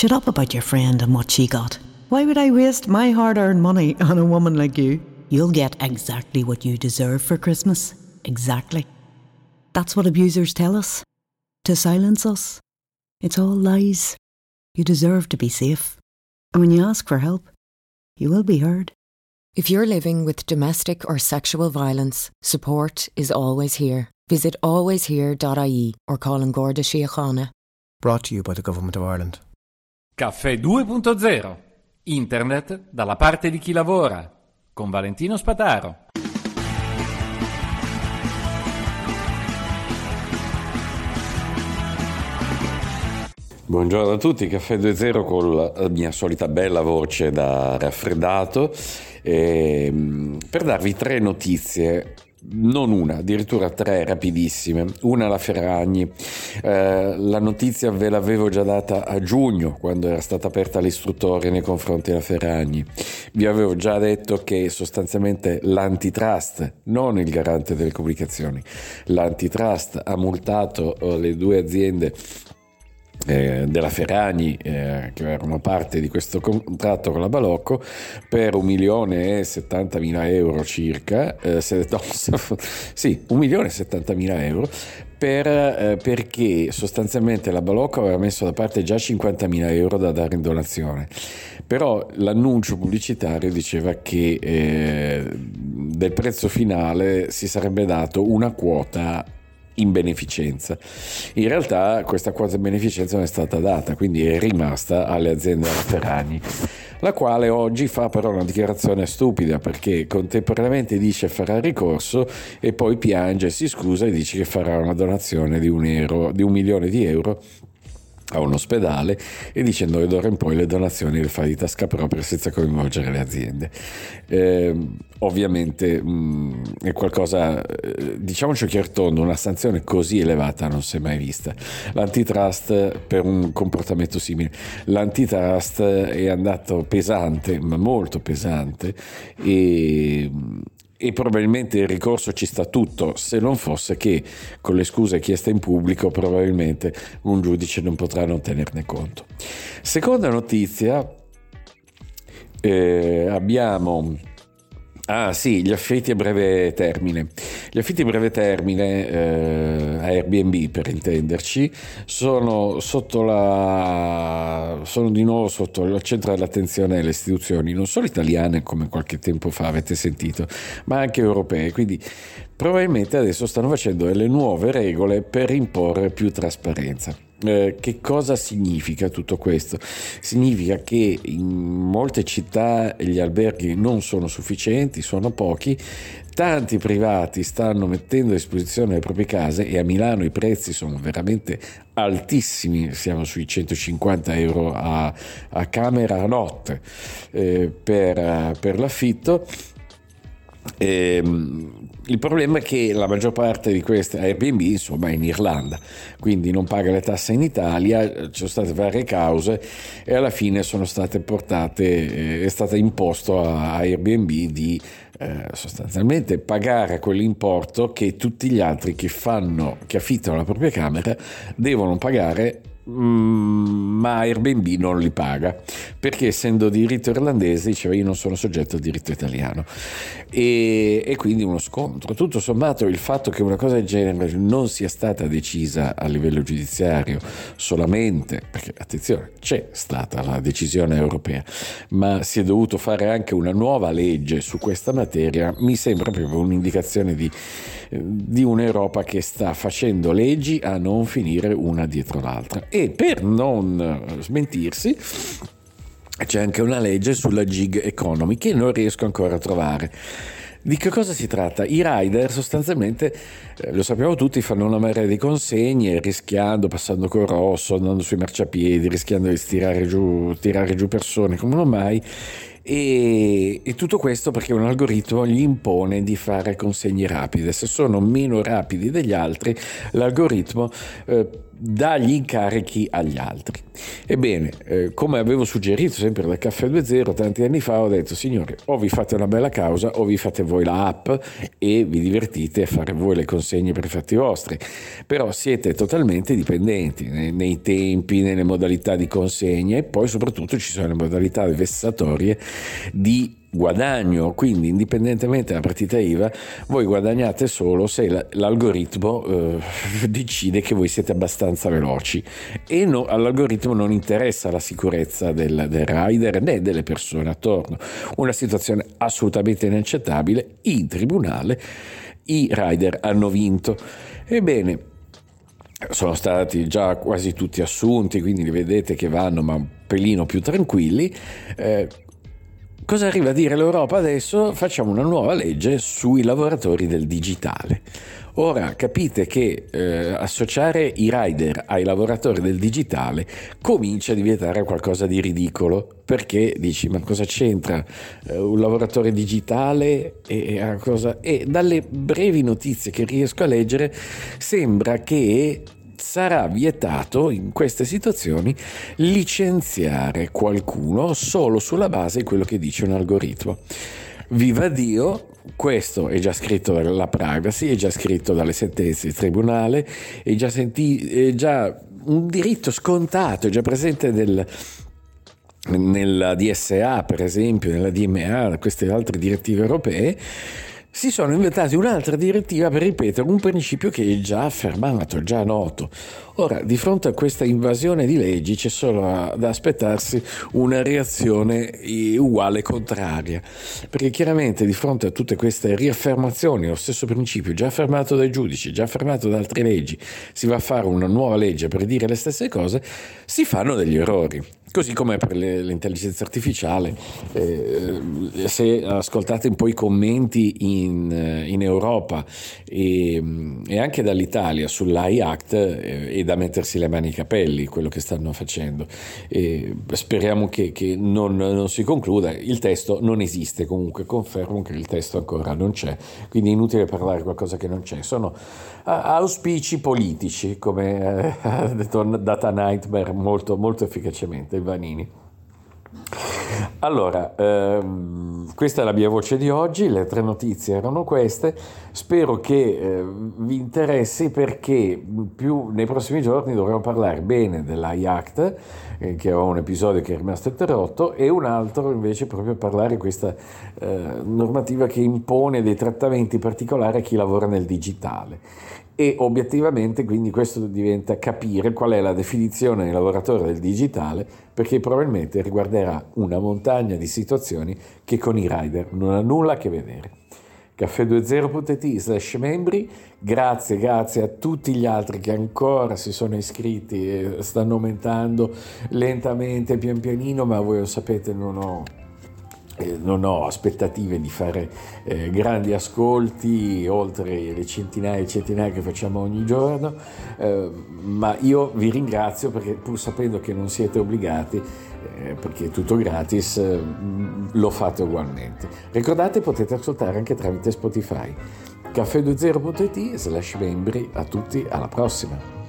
Shut up about your friend and what she got. Why would I waste my hard earned money on a woman like you? You'll get exactly what you deserve for Christmas. Exactly. That's what abusers tell us. To silence us. It's all lies. You deserve to be safe. And when you ask for help, you will be heard. If you're living with domestic or sexual violence, support is always here. Visit alwayshere.ie or call an Gorda Síochána. Brought to you by the Government of Ireland. Caffè 2.0 Internet dalla parte di chi lavora. Con Valentino Spataro. Buongiorno a tutti, Caffè 2.0 con la mia solita bella voce da raffreddato. Eh, per darvi tre notizie non una, addirittura tre rapidissime. Una la Ferragni, eh, la notizia ve l'avevo già data a giugno quando era stata aperta l'istruttoria nei confronti della Ferragni. Vi avevo già detto che sostanzialmente l'antitrust, non il garante delle comunicazioni, l'antitrust ha multato eh, le due aziende eh, della Ferragni, eh, che erano parte di questo contratto con la Balocco, per un milione e settantamila euro circa, eh, se, no, sì, un milione e settantamila euro, per, eh, perché sostanzialmente la Balocco aveva messo da parte già 50.000 euro da dare in donazione, però l'annuncio pubblicitario diceva che eh, del prezzo finale si sarebbe dato una quota in beneficenza. In realtà questa quota di beneficenza non è stata data, quindi è rimasta alle aziende Ferragni, la quale oggi fa però una dichiarazione stupida perché contemporaneamente dice farà ricorso e poi piange, si scusa e dice che farà una donazione di un, euro, di un milione di euro a un ospedale e dicendo che d'ora in poi le donazioni le fa di tasca propria senza coinvolgere le aziende. Eh, ovviamente mh, mm, è qualcosa, eh, diciamoci chiartondo, una sanzione così elevata non si è mai vista. L'antitrust per un comportamento simile, l'antitrust è andato pesante, ma molto pesante e e probabilmente il ricorso ci sta tutto, se non fosse che con le scuse chieste in pubblico probabilmente un giudice non potrà non tenerne conto. Seconda notizia, eh, abbiamo Ah sì, gli affitti a breve termine. Gli affitti a breve termine, eh, Airbnb per intenderci, sono, sotto la, sono di nuovo sotto il centro dell'attenzione delle istituzioni, non solo italiane come qualche tempo fa avete sentito, ma anche europee. Quindi probabilmente adesso stanno facendo delle nuove regole per imporre più trasparenza. Eh, che cosa significa tutto questo? Significa che in molte città gli alberghi non sono sufficienti, sono pochi, tanti privati stanno mettendo a disposizione le proprie case e a Milano i prezzi sono veramente altissimi, siamo sui 150 euro a, a camera a notte eh, per, per l'affitto. E, ehm, il problema è che la maggior parte di queste Airbnb insomma è in Irlanda, quindi non paga le tasse in Italia, ci sono state varie cause e alla fine sono state portate, eh, è stato imposto a Airbnb di eh, sostanzialmente pagare quell'importo che tutti gli altri che fanno, che affittano la propria camera devono pagare Mm, ma Airbnb non li paga perché essendo diritto irlandese diceva io non sono soggetto al diritto italiano. E, e, quindi uno scontro. Tutto sommato il fatto che una cosa del genere non sia stata decisa a livello giudiziario solamente perché attenzione c'è stata la decisione europea ma si è dovuto fare anche una nuova legge su questa materia mi sembra proprio un'indicazione di, di un'Europa che sta facendo leggi a non finire una dietro l'altra e per non smentirsi c'è anche una legge sulla gig economy che non riesco ancora a trovare. Di che cosa si tratta? I rider sostanzialmente, eh, lo sappiamo tutti, fanno una marea di consegne, rischiando, passando col rosso, andando sui marciapiedi, rischiando di tirare giù, tirare giù persone come non mai E, e, tutto questo perché un algoritmo gli impone di fare consegne rapide. Se sono meno rapidi degli altri, l'algoritmo eh, dà gli incarichi agli altri. Ebbene, eh, come avevo suggerito sempre dal Caffè 2.0 tanti anni fa, ho detto signori, o vi fate una bella causa o vi fate voi la app e vi divertite a fare voi le consegne per i fatti vostri. Però siete totalmente dipendenti nei, nei tempi, nelle modalità di consegna e poi soprattutto ci sono le modalità vessatorie di guadagno, quindi indipendentemente dalla partita IVA, voi guadagnate solo se l'algoritmo eh, decide che voi siete abbastanza veloci e no, all'algoritmo non interessa la sicurezza del, del rider né delle persone attorno. Una situazione assolutamente inaccettabile. In tribunale i rider hanno vinto. Ebbene, sono stati già quasi tutti assunti, quindi li vedete che vanno ma un pelino più tranquilli. Eh, Cosa arriva a dire l'Europa adesso? Facciamo una nuova legge sui lavoratori del digitale. Ora capite che eh, associare i rider ai lavoratori del digitale comincia a diventare qualcosa di ridicolo perché dici ma cosa c'entra eh, un lavoratore digitale e, e, e dalle brevi notizie che riesco a leggere sembra che sarà vietato in queste situazioni licenziare qualcuno solo sulla base di quello che dice un algoritmo. Viva Dio, questo è già scritto dalla privacy, è già scritto dalle sentenze di tribunale, è già, senti- è già un diritto scontato, è già presente nel, nella DSA, per esempio, nella DMA, queste altre direttive europee si sono inventati un'altra direttiva per ripetere un principio che è già affermato, già noto. Ora, di fronte a questa invasione di leggi c'è solo da aspettarsi una reazione uguale contraria, perché chiaramente di fronte a tutte queste riaffermazioni, lo stesso principio già affermato dai giudici, già affermato da altre leggi, si va a fare una nuova legge per dire le stesse cose, si fanno degli errori. Così come per l'intelligenza artificiale, eh, se ascoltate un po' i commenti in, eh, in Europa e, e, anche dall'Italia sull'AI Act, eh, è da mettersi le mani ai capelli quello che stanno facendo. E speriamo che, che non, non, si concluda. Il testo non esiste comunque, confermo che il testo ancora non c'è, quindi è inutile parlare di qualcosa che non c'è. Sono auspici politici, come ha detto Data Nightmare molto, molto efficacemente. Vanini. Allora, ehm, questa è la mia voce di oggi, le tre notizie erano queste, spero che eh, vi interessi perché più nei prossimi giorni dovremo parlare bene dell'AIACT, eh, che è un episodio che è rimasto interrotto, e un altro invece proprio parlare di questa eh, normativa che impone dei trattamenti particolari a chi lavora nel digitale e obiettivamente quindi questo diventa capire qual è la definizione del lavoratore del digitale perché probabilmente riguarderà una montagna di situazioni che con i rider non ha nulla a che vedere. caffè20.it slash membri, grazie, grazie a tutti gli altri che ancora si sono iscritti e stanno aumentando lentamente, pian pianino, ma voi lo sapete non ho non ho aspettative di fare eh, grandi ascolti oltre le centinaia e centinaia che facciamo ogni giorno, eh, ma io vi ringrazio perché pur sapendo che non siete obbligati, eh, perché è tutto gratis, eh, lo fate ugualmente. Ricordate potete ascoltare anche tramite Spotify. caffè20.it slash membri, a tutti, alla prossima!